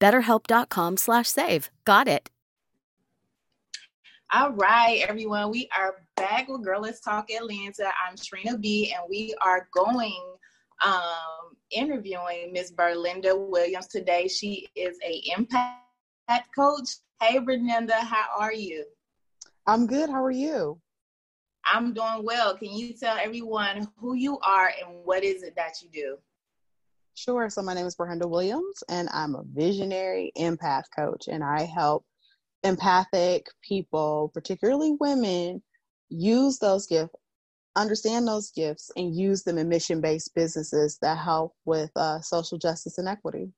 BetterHelp.com slash save. Got it. All right, everyone. We are back with Girl Let's Talk Atlanta. I'm Trina Bee, and we are going um, interviewing Miss Berlinda Williams today. She is a empath coach. Hey, Berlinda, how are you? I'm good. How are you? I'm doing well. Can you tell everyone who you are and what is it that you do? Sure. So my name is Ber-Henda Williams, and I'm a visionary empath coach, and I help empathic people, particularly women, use those gifts, understand those gifts, and use them in mission-based businesses that help with uh, social justice and equity.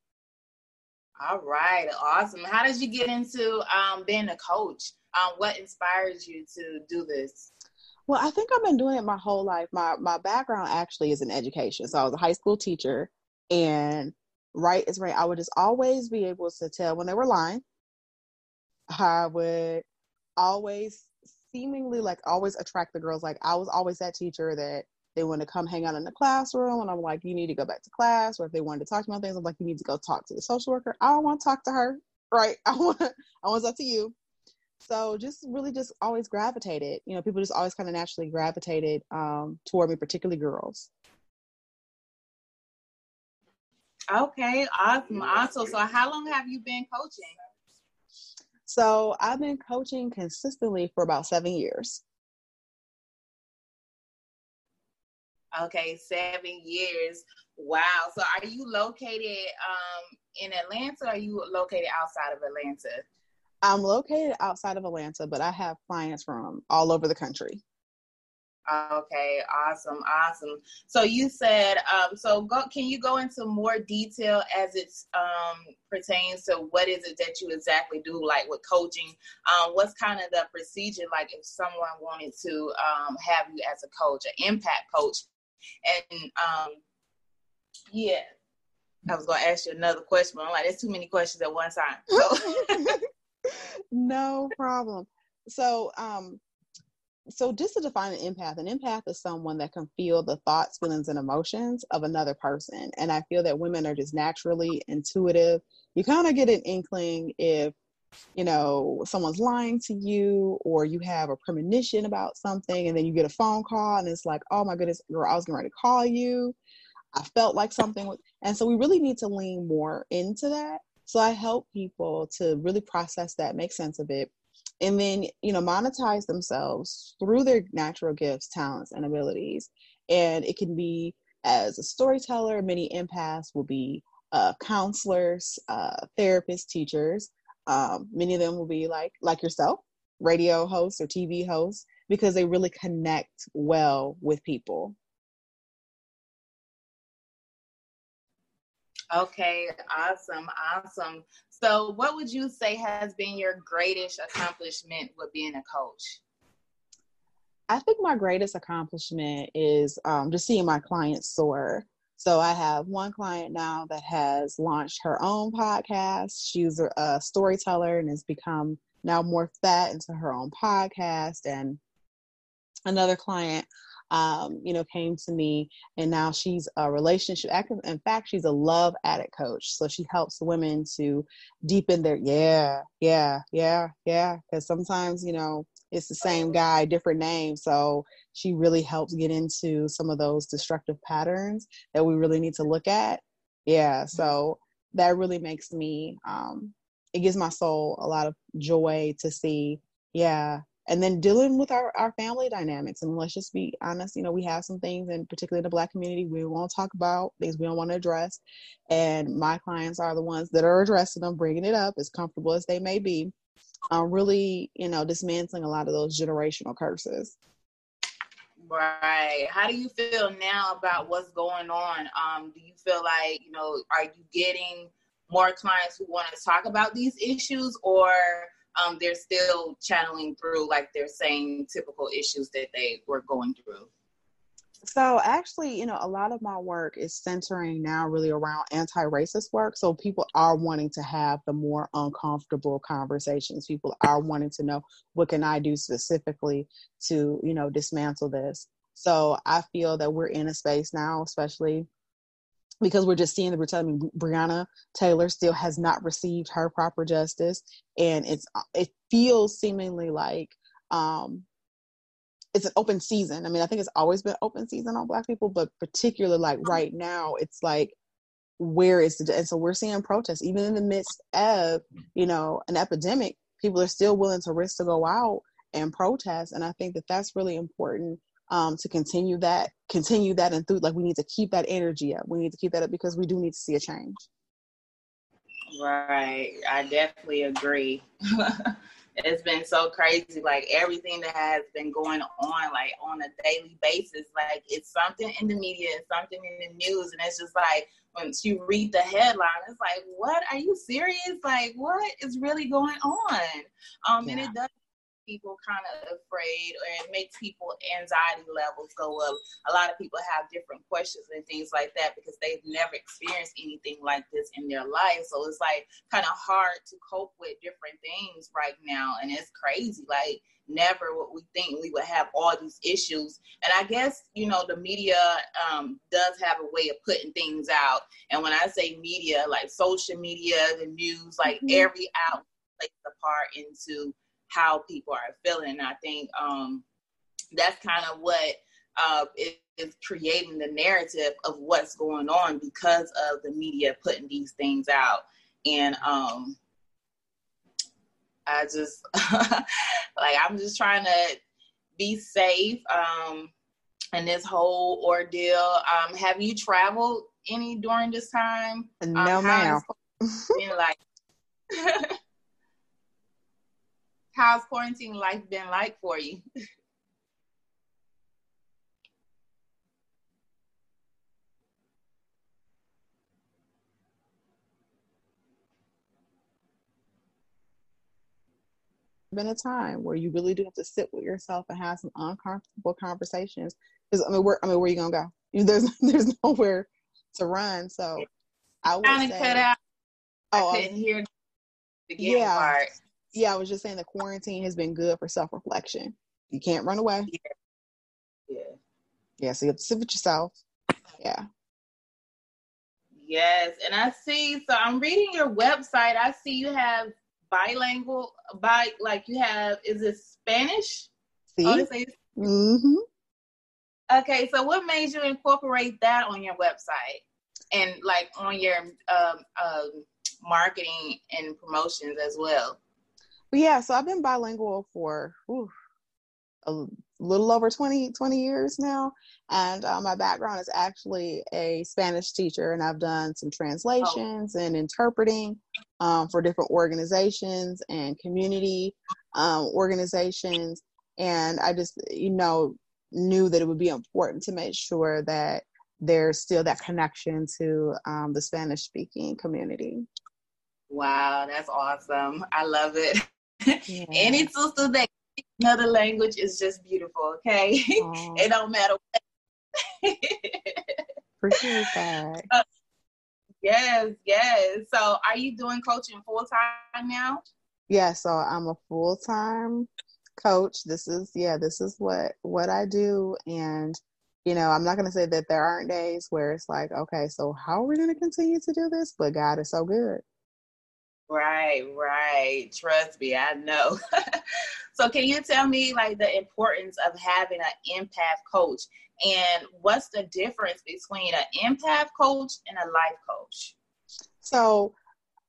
All right, awesome. How did you get into um, being a coach? Um, what inspires you to do this? Well, I think I've been doing it my whole life. My my background actually is in education. So I was a high school teacher and right is right. I would just always be able to tell when they were lying. I would always seemingly like always attract the girls. Like I was always that teacher that they want to come hang out in the classroom and I'm like, you need to go back to class. Or if they wanted to talk about things, I'm like, you need to go talk to the social worker. I don't want to talk to her. Right. I want I want to talk to you. So just really just always gravitated. You know, people just always kind of naturally gravitated um, toward me, particularly girls. Okay, awesome, awesome. So, how long have you been coaching? So, I've been coaching consistently for about seven years. Okay, seven years. Wow. So, are you located um, in Atlanta? Or are you located outside of Atlanta? I'm located outside of Atlanta, but I have clients from all over the country. Okay, awesome, awesome. So you said, um, so go, can you go into more detail as it um, pertains to what is it that you exactly do, like with coaching? Um, what's kind of the procedure, like if someone wanted to um, have you as a coach, an empath coach? And um, yeah, I was going to ask you another question, but I'm like, there's too many questions at one time. So. no problem. So, um, so just to define an empath an empath is someone that can feel the thoughts feelings and emotions of another person. And i feel that women are just naturally intuitive. You kind of get an inkling if you know someone's lying to you or you have a premonition about something and then you get a phone call and it's like oh my goodness girl i was going to call you. I felt like something and so we really need to lean more into that. So i help people to really process that make sense of it and then you know monetize themselves through their natural gifts talents and abilities. And it can be as a storyteller many empaths will be uh, counselors uh, therapists teachers. Um, many of them will be like like yourself radio hosts or tv hosts because they really connect well with people Okay, awesome, awesome. So, what would you say has been your greatest accomplishment with being a coach? I think my greatest accomplishment is um, just seeing my clients soar. So I have one client now that has launched her own podcast. She's a, a storyteller and has become now morphed that into her own podcast. And another client um, you know, came to me and now she's a relationship actor. in fact she's a love addict coach so she helps women to deepen their yeah yeah yeah yeah because sometimes you know it's the same guy different name so she really helps get into some of those destructive patterns that we really need to look at yeah so that really makes me um, it gives my soul a lot of joy to see, yeah. And then dealing with our, our family dynamics. And let's just be honest, you know, we have some things, and particularly in the Black community, we won't talk about, things we don't want to address. And my clients are the ones that are addressing them, bringing it up, as comfortable as they may be, um, really, you know, dismantling a lot of those generational curses. Right. How do you feel now about what's going on? Um, do you feel like, you know, are you getting more clients who want to talk about these issues or um, they're still channeling through like their same typical issues that they were going through? So actually, you know, a lot of my work is centering now really around anti-racist work. So people are wanting to have the more uncomfortable conversations. People are wanting to know what can I do specifically to, you know, dismantle this. So I feel that we're in a space now, especially because we're just seeing the brutality. I mean, Breonna Taylor still has not received her proper justice, and it's it feels seemingly like um, it's an open season. I mean, I think it's always been open season on Black people, but particularly like right now, it's like where is the and so we're seeing protests even in the midst of you know an epidemic. People are still willing to risk to go out and protest, and I think that that's really important um, to continue that, continue that, and through like we need to keep that energy up. We need to keep that up because we do need to see a change. Right, I definitely agree. it's been so crazy, like everything that has been going on, like on a daily basis. Like it's something in the media, it's something in the news, and it's just like once you read the headline, it's like, what? Are you serious? Like, what is really going on? Um, yeah. and it does people kind of afraid or it makes people anxiety levels go up. A lot of people have different questions and things like that because they've never experienced anything like this in their life. So it's like kind of hard to cope with different things right now. And it's crazy. Like never would we think we would have all these issues. And I guess, you know, the media um, does have a way of putting things out. And when I say media, like social media, the news, like mm-hmm. every outlet plays a part into how people are feeling. And I think um, that's kind of what uh, is creating the narrative of what's going on because of the media putting these things out. And um, I just, like, I'm just trying to be safe um, in this whole ordeal. Um, have you traveled any during this time? No, um, ma'am. Been like, how's quarantine life been like for you? been a time where you really do have to sit with yourself and have some uncomfortable conversations. Because I mean, where I mean, where are you gonna go? There's there's nowhere to run. So I would kind of cut out. Oh, I couldn't hear the yeah. part yeah, I was just saying the quarantine has been good for self reflection. You can't run away. Yeah. Yeah. So you have to sit with yourself. Yeah. Yes. And I see, so I'm reading your website. I see you have bilingual, by like you have, is it Spanish? See? Oh, mm-hmm. Okay. So what made you incorporate that on your website and like on your um, um, marketing and promotions as well? But yeah, so I've been bilingual for a little over 20, 20 years now. And uh, my background is actually a Spanish teacher, and I've done some translations oh. and interpreting um, for different organizations and community um, organizations. And I just, you know, knew that it would be important to make sure that there's still that connection to um, the Spanish speaking community. Wow, that's awesome. I love it. Yeah. Any sister that another language is just beautiful, okay? it don't matter Appreciate that. Uh, yes, yes. So are you doing coaching full time now? Yeah, so I'm a full time coach. This is yeah, this is what what I do and you know, I'm not going to say that there aren't days where it's like, okay, so how are we going to continue to do this? But God is so good. Right, right. Trust me, I know. so, can you tell me like the importance of having an empath coach, and what's the difference between an empath coach and a life coach? So,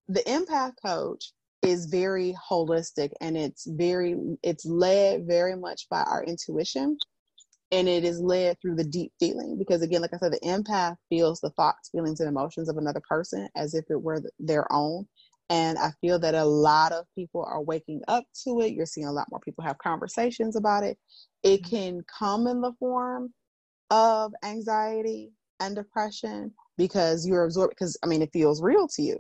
the empath coach is very holistic and it's very it's led very much by our intuition and it is led through the deep feeling because again like i said the empath feels the thoughts feelings and emotions of another person as if it were their own and i feel that a lot of people are waking up to it you're seeing a lot more people have conversations about it it mm-hmm. can come in the form of anxiety and depression because you're absorbed because i mean it feels real to you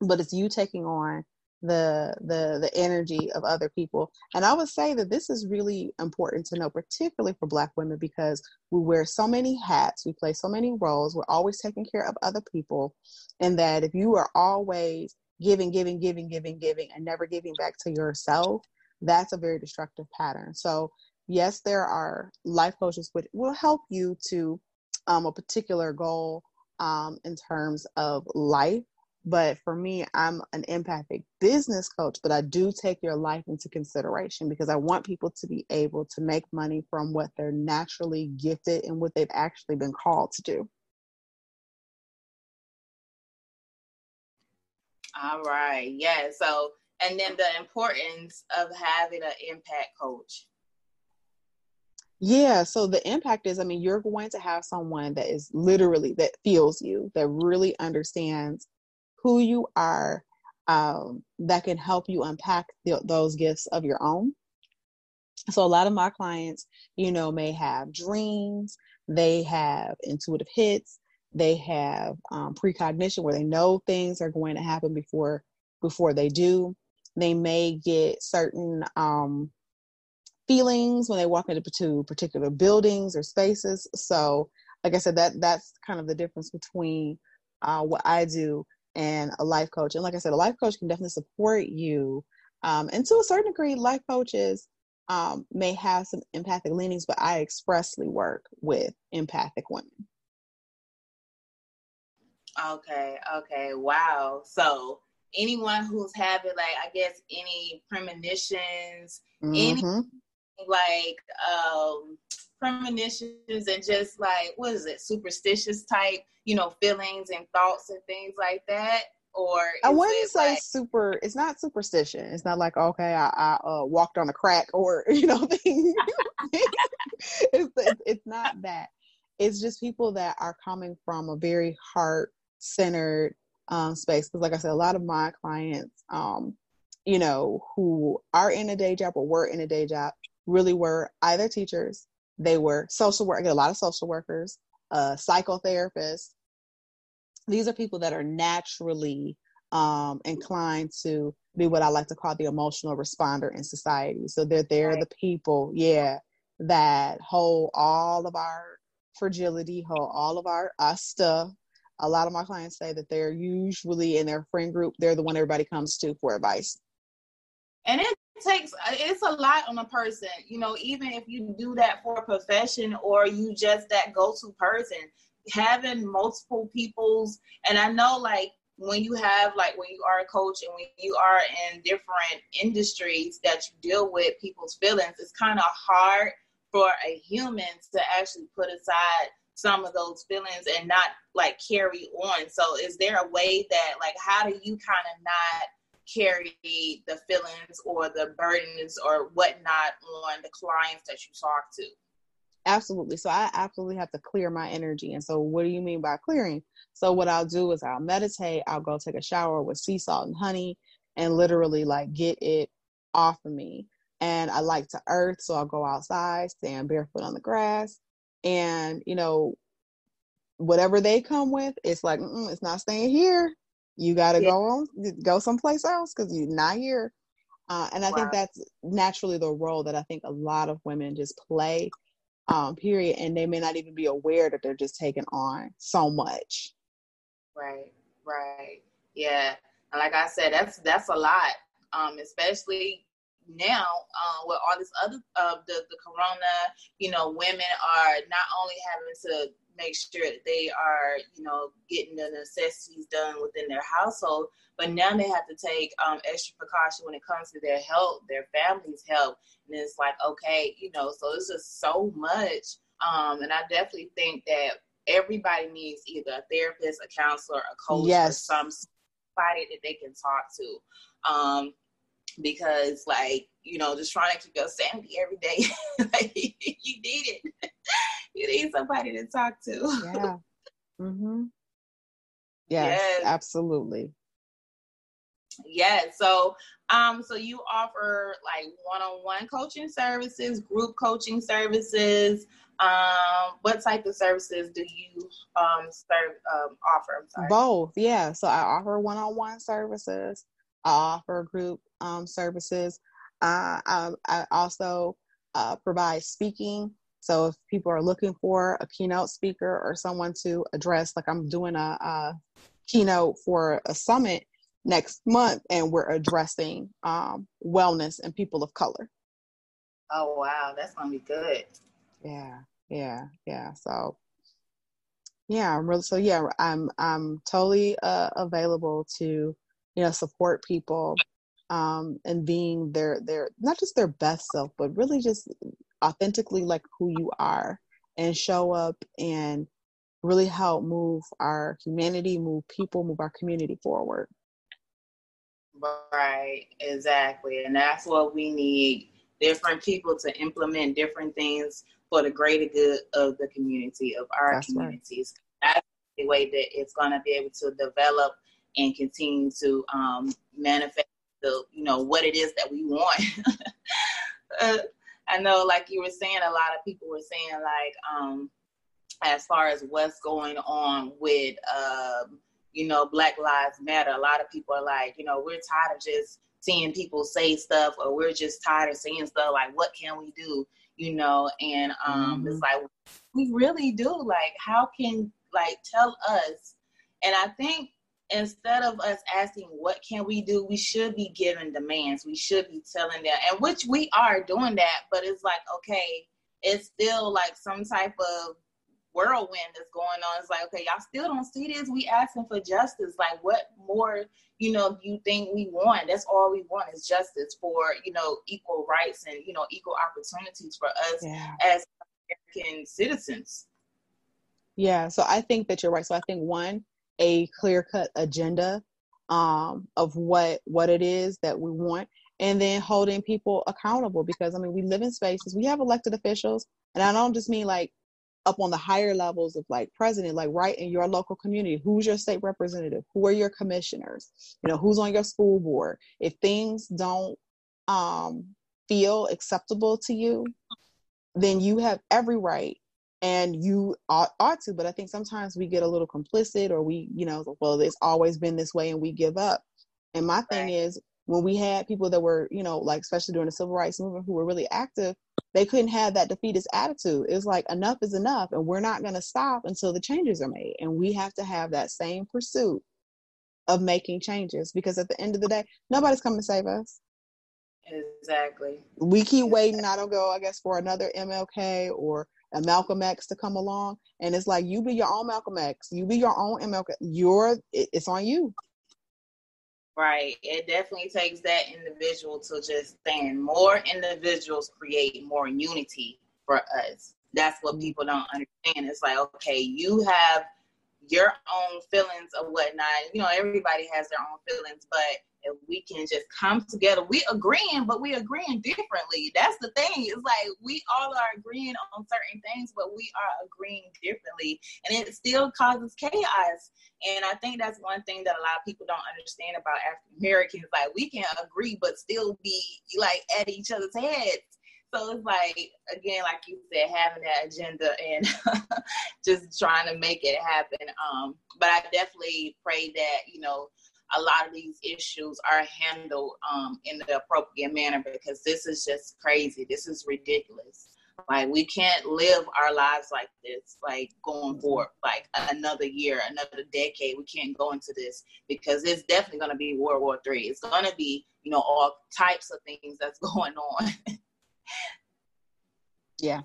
but it's you taking on the the the energy of other people. And i would say that this is really important to know particularly for black women because we wear so many hats we play so many roles we're always taking care of other people and that if you are always giving giving giving giving giving and never giving back to yourself that's a very destructive pattern. So yes there are life coaches which will help you to um, a particular goal um, in terms of life but for me, I'm an empathic business coach, but I do take your life into consideration because I want people to be able to make money from what they're naturally gifted and what they've actually been called to do. All right. Yeah. So, and then the importance of having an empath coach. Yeah, so the empath is I mean, you're going to have someone that is literally that feels you, that really understands who you are um, that can help you unpack the, those gifts of your own. So a lot of my clients, you know, may have dreams, they have intuitive hits, they have um, precognition where they know things are going to happen before before they do. They may get certain um, feelings when they walk into particular buildings or spaces. So, like I said, that that's kind of the difference between uh, what I do and a life coach. And like I said, a life coach can definitely support you. Um, and to a certain degree, life coaches um, may have some empathic leanings, but I expressly work with empathic women. Okay, okay, wow. So anyone who's having like I guess any premonitions, mm-hmm. any like um premonitions and just like what is it superstitious type you know feelings and thoughts and things like that? Or i wouldn't say like- super it's not superstition. It's not like okay i, I uh, walked on a crack or you know it's, it's, it's not that. It's just people that are coming from a very heart centered um, space. Because like i said a lot of my clients um, you know who are in a day job or were in a day job really were either teachers they were social work. I get a lot of social workers, uh, psychotherapists. These are people that are naturally um, inclined to be what I like to call the emotional responder in society. So they're they're right. the people, yeah, that hold all of our fragility, hold all of our, our stuff. A lot of my clients say that they're usually in their friend group, they're the one everybody comes to for advice. And it takes uh, it's a lot on a person you know even if you do that for a profession or you just that go-to person having multiple people's and i know like when you have like when you are a coach and when you are in different industries that you deal with people's feelings it's kind of hard for a human to actually put aside some of those feelings and not like carry on. So is there a way that like how do you kind of not carry the feelings or the burdens or whatnot on the clients that you talk to. Absolutely. So I absolutely have to clear my energy. And so what do you mean by clearing? So what I'll do is I'll meditate, I'll go take a shower with sea salt and honey and literally like get it off of me. And I like to earth, so I'll go outside, stand barefoot on the grass, and you know, whatever they come with, it's like it's not staying here you got to yeah. go on, go someplace else because you're not here. Uh, and I wow. think that's naturally the role that I think a lot of women just play, um, period. And they may not even be aware that they're just taking on so much. Right, right. Yeah. And like I said, that's that's a lot, um, especially now uh, with all this other uh, the the corona. You know, women are not only having to make sure that they are, you know, getting the necessities done within their household. But now they have to take um, extra precaution when it comes to their health, their family's health. And it's like, okay, you know, so it's just so much. Um, and I definitely think that everybody needs either a therapist, a counselor, a coach, yes. or some somebody that they can talk to. Um, because like you know, just trying to keep your sanity every day, like, you need it. you need somebody to talk to. Yeah. Mm-hmm. Yes, yes, absolutely. Yeah. So, um, so you offer like one-on-one coaching services, group coaching services. Um, what type of services do you um serve um offer? Both. Yeah. So I offer one-on-one services. I offer group um services. Uh, I, I also uh, provide speaking. So if people are looking for a keynote speaker or someone to address, like I'm doing a, a keynote for a summit next month, and we're addressing um, wellness and people of color. Oh wow, that's gonna be good. Yeah, yeah, yeah. So yeah, I'm really so yeah. I'm I'm totally uh, available to you know support people um, and being their their not just their best self, but really just authentically like who you are and show up and really help move our humanity, move people, move our community forward. Right, exactly. And that's what we need different people to implement different things for the greater good of the community, of our that's communities. Right. That's the way that it's going to be able to develop and continue to um, manifest the, you know, what it is that we want. uh, I know, like you were saying, a lot of people were saying, like, um, as far as what's going on with, um, you know, Black Lives Matter, a lot of people are like, you know, we're tired of just seeing people say stuff, or we're just tired of seeing stuff. Like, what can we do? You know, and um, mm-hmm. it's like we really do. Like, how can like tell us? And I think instead of us asking what can we do? We should be giving demands. We should be telling them and which we are doing that but it's like okay it's still like some type of whirlwind that's going on. It's like okay y'all still don't see this? We asking for justice. Like what more you know you think we want? That's all we want is justice for you know equal rights and you know equal opportunities for us yeah. as american citizens. Yeah so i think that you're right. So i think one a clear cut agenda um, of what what it is that we want and then holding people accountable because i mean we live in spaces we have elected officials and i don't just mean like up on the higher levels of like president like right in your local community. Who's your state representative? Who are your commissioners? You know who's on your school board? If things don't um, feel acceptable to you then you have every right and you ought, ought to but i think sometimes we get a little complicit or we you know well it's always been this way and we give up. And my thing right. is when we had people that were you know like especially during the civil rights movement who were really active they couldn't have that defeatist attitude. It's like enough is enough and we're not going to stop until the changes are made. And we have to have that same pursuit of making changes because at the end of the day nobody's coming to save us. Exactly. We keep waiting i don't go i guess for another mlk or a Malcolm X to come along, and it's like you be your own Malcolm X, you be your own MLK. You're it's on you. Right. It definitely takes that individual to just stand. More individuals create more unity for us. That's what mm-hmm. people don't understand. It's like, okay, you have your own feelings of whatnot. You know, everybody has their own feelings, but if we can just come together, we agreeing, but we agreeing differently. That's the thing. It's like we all are agreeing on certain things, but we are agreeing differently, and it still causes chaos. And I think that's one thing that a lot of people don't understand about African Americans. Like we can agree, but still be like at each other's heads. So it's like again, like you said, having that agenda and just trying to make it happen. Um, but I definitely pray that you know a lot of these issues are handled um, in the appropriate manner because this is just crazy. This is ridiculous. Like we can't live our lives like this, like going forward, like another year, another decade. We can't go into this because it's definitely going to be World War Three. It's going to be, you know, all types of things that's going on. Yeah,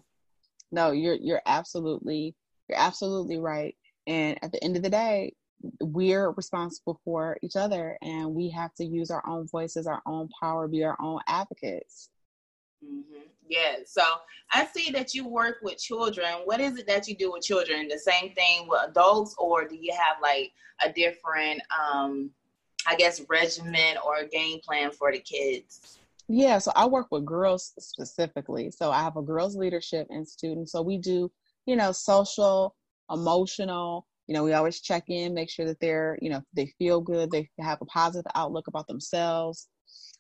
no, you're you're absolutely you're absolutely right. And at the end of the day, we're responsible for each other and we have to use our own voices, our own power, be our own advocates. Mm-hmm. Yeah. So I see that you work with children. What is it that you do with children? The same thing with adults, or do you have like a different um, I guess, regimen or game plan for the kids? Yeah, so I work with girls specifically. So I have a girls leadership institute. And so we do, you know, social, emotional, you know, we always check in, make sure that they're, you know, they feel good, they have a positive outlook about themselves.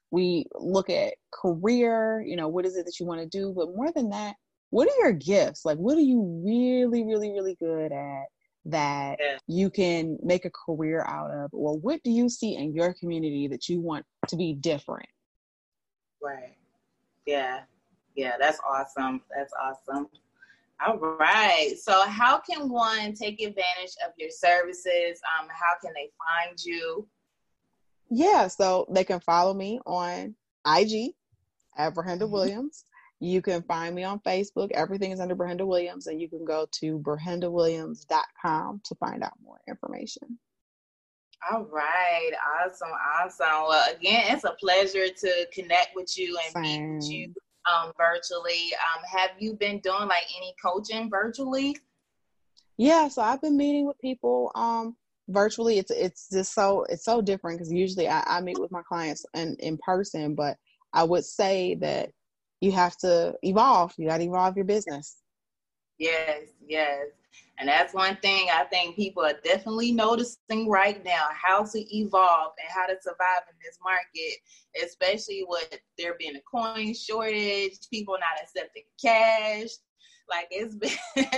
We look at career, you know, what is it that you want to do? But more than that, what are your gifts? Like, what are you really, really, really good at that yeah. you can make a career out of? Or what do you see in your community that you want to be different? Right. Yeah. Yeah, that's awesome. That's awesome. All right. So, how can one take advantage of your services? Um, how can they find you? Yeah, so they can follow me on IG at Ber-Henda mm-hmm. Williams. You can find me on Facebook. Everything is under Ber-Henda Williams, and you can go to BerhendaWilliams.com to find out more information. All right, awesome, awesome. Well, again, it's a pleasure to connect with you and Same. meet with you um, virtually. Um, have you been doing like any coaching virtually? Yeah, so I've been meeting with people um, virtually. It's it's just so it's so different because usually I, I meet with my clients in in person, but I would say that you have to evolve. You got to evolve your business. Yes, yes. And that's one thing I think people are definitely noticing right now how to evolve and how to survive in this market, especially with there being a coin shortage, people not accepting cash. Like it's been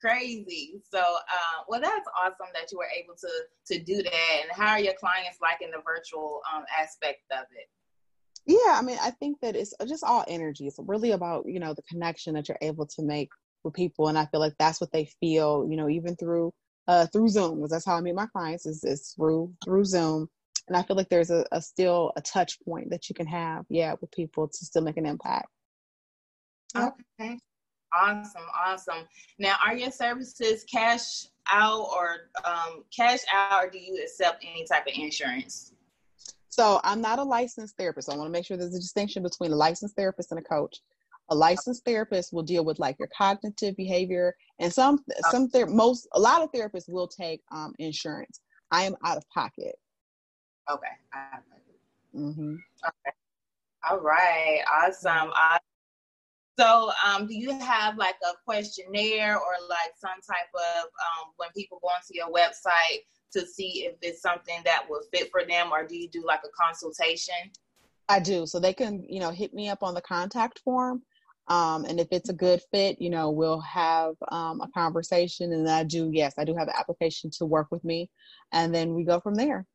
crazy. So, uh, well, that's awesome that you were able to to do that. And how are your clients liking the virtual um, aspect of it? Yeah, I mean, I think that it's just all energy. It's really about, you know, the connection that you're able to make with people. And I feel like that's what they feel, you know, even through uh through Zoom, because that's how I meet my clients is, is through through Zoom. And I feel like there's a, a still a touch point that you can have, yeah, with people to still make an impact. Okay. Awesome, awesome. Now, are your services cash out or um, cash out, or do you accept any type of insurance? So I'm not a licensed therapist. I want to make sure there's a distinction between a licensed therapist and a coach. A licensed therapist will deal with like your cognitive behavior, and some some ther- most a lot of therapists will take um, insurance. I am out of pocket. Okay. Mm-hmm. Okay. All right. Awesome. Uh, so, um, do you have like a questionnaire or like some type of um, when people go onto your website to see if it's something that will fit for them, or do you do like a consultation? I do. So they can, you know, hit me up on the contact form. Um, and if it's a good fit, you know, we'll have um, a conversation. And I do, yes, I do have an application to work with me. And then we go from there.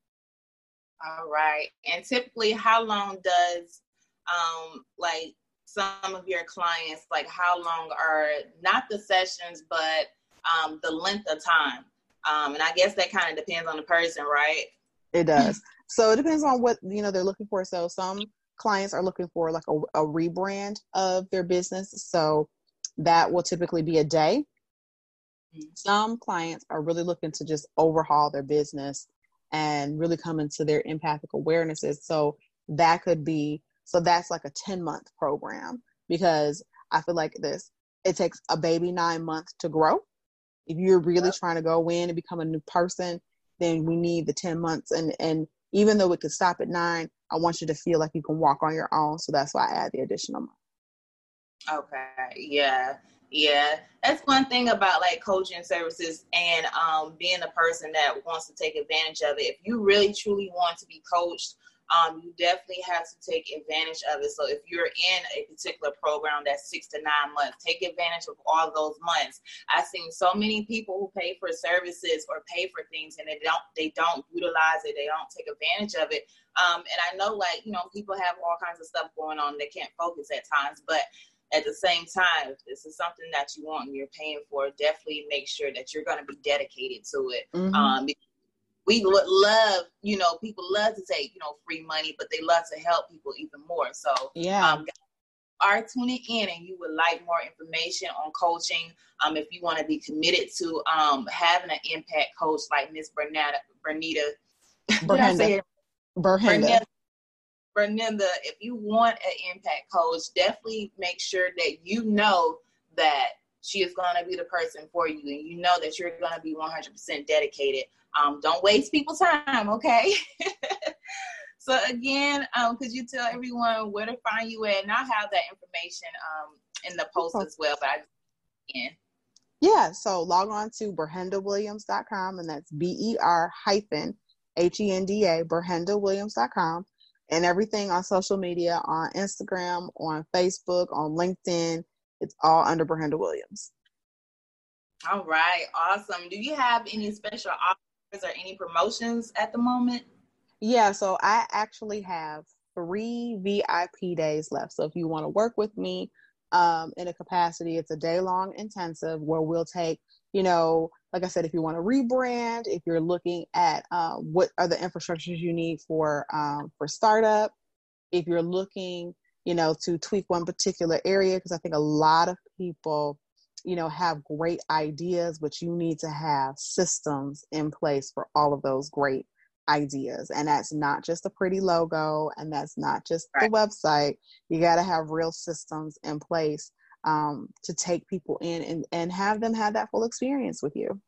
All right. And typically, how long does, um, like, some of your clients, like, how long are not the sessions, but um, the length of time? Um, and I guess that kind of depends on the person, right? It does. so it depends on what you know they're looking for. So some clients are looking for like a, a rebrand of their business. So that will typically be a day. Some clients are really looking to just overhaul their business and really come into their empathic awarenesses. So that could be so that's like a 10 month program because I feel like this it takes a baby nine months to grow. If you're really trying to go in and become a new person, then we need the 10 months. And, and even though it could stop at nine, I want you to feel like you can walk on your own. So that's why I add the additional month. Okay. Yeah. Yeah. That's one thing about like coaching services and um, being a person that wants to take advantage of it. If you really truly want to be coached, um, you definitely have to take advantage of it. So if you're in a particular program that's six to nine months, take advantage of all those months. I've seen so many people who pay for services or pay for things and they don't they don't utilize it, they don't take advantage of it. Um, and I know like, you know, people have all kinds of stuff going on, they can't focus at times, but at the same time, if this is something that you want and you're paying for, definitely make sure that you're going to be dedicated to it. Mm-hmm. Um, we would love, you know, people love to take, you know, free money, but they love to help people even more. So, yeah. Um, are tuning in and you would like more information on coaching, um, if you want to be committed to um, having an empath coach like Miss Bernetta, Bernita, Bernenda, Bernenda, Bernenda, if you want an empath coach, definitely make sure that you know that she is going to be the person for you and you know that you're going to be 100% dedicated. Um, don't waste people's time okay? So again um, could you tell everyone where to find you at? And i'll have that information um, in the post as well but i can yeah so log on to berhendawilliams.com and that's b-e-r hyphen h-e-n-d-a berhendawilliams.com and everything on social media on instagram on facebook on linkedin it's all under Ber-Henda Williams. All right, awesome. Do you have any special offers or any promotions at the moment? Yeah, so I actually have three VIP days left. So if you want to work with me um, in a capacity, it's a day long intensive where we'll take, you know, like I said, if you want to rebrand, if you're looking at uh, what are the infrastructures you need for um, for startup, if you're looking you know, to tweak one particular area because I think a lot of people, you know, have great ideas, but you need to have systems in place for all of those great ideas. And that's not just a pretty logo and that's not just right. the website. You got to have real systems in place um, to take people in and, and have them have that full experience with you.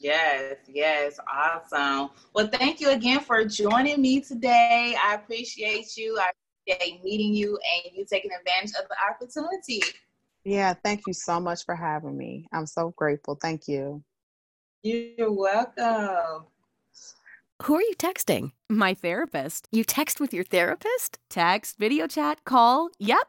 Yes, yes, awesome. Well, thank you again for joining me today. I appreciate you. I appreciate meeting you and you taking advantage of the opportunity. Yeah, thank you so much for having me. I'm so grateful. Thank you. You're welcome. Who are you texting? My therapist. You text with your therapist? Text, video chat, call. Yep.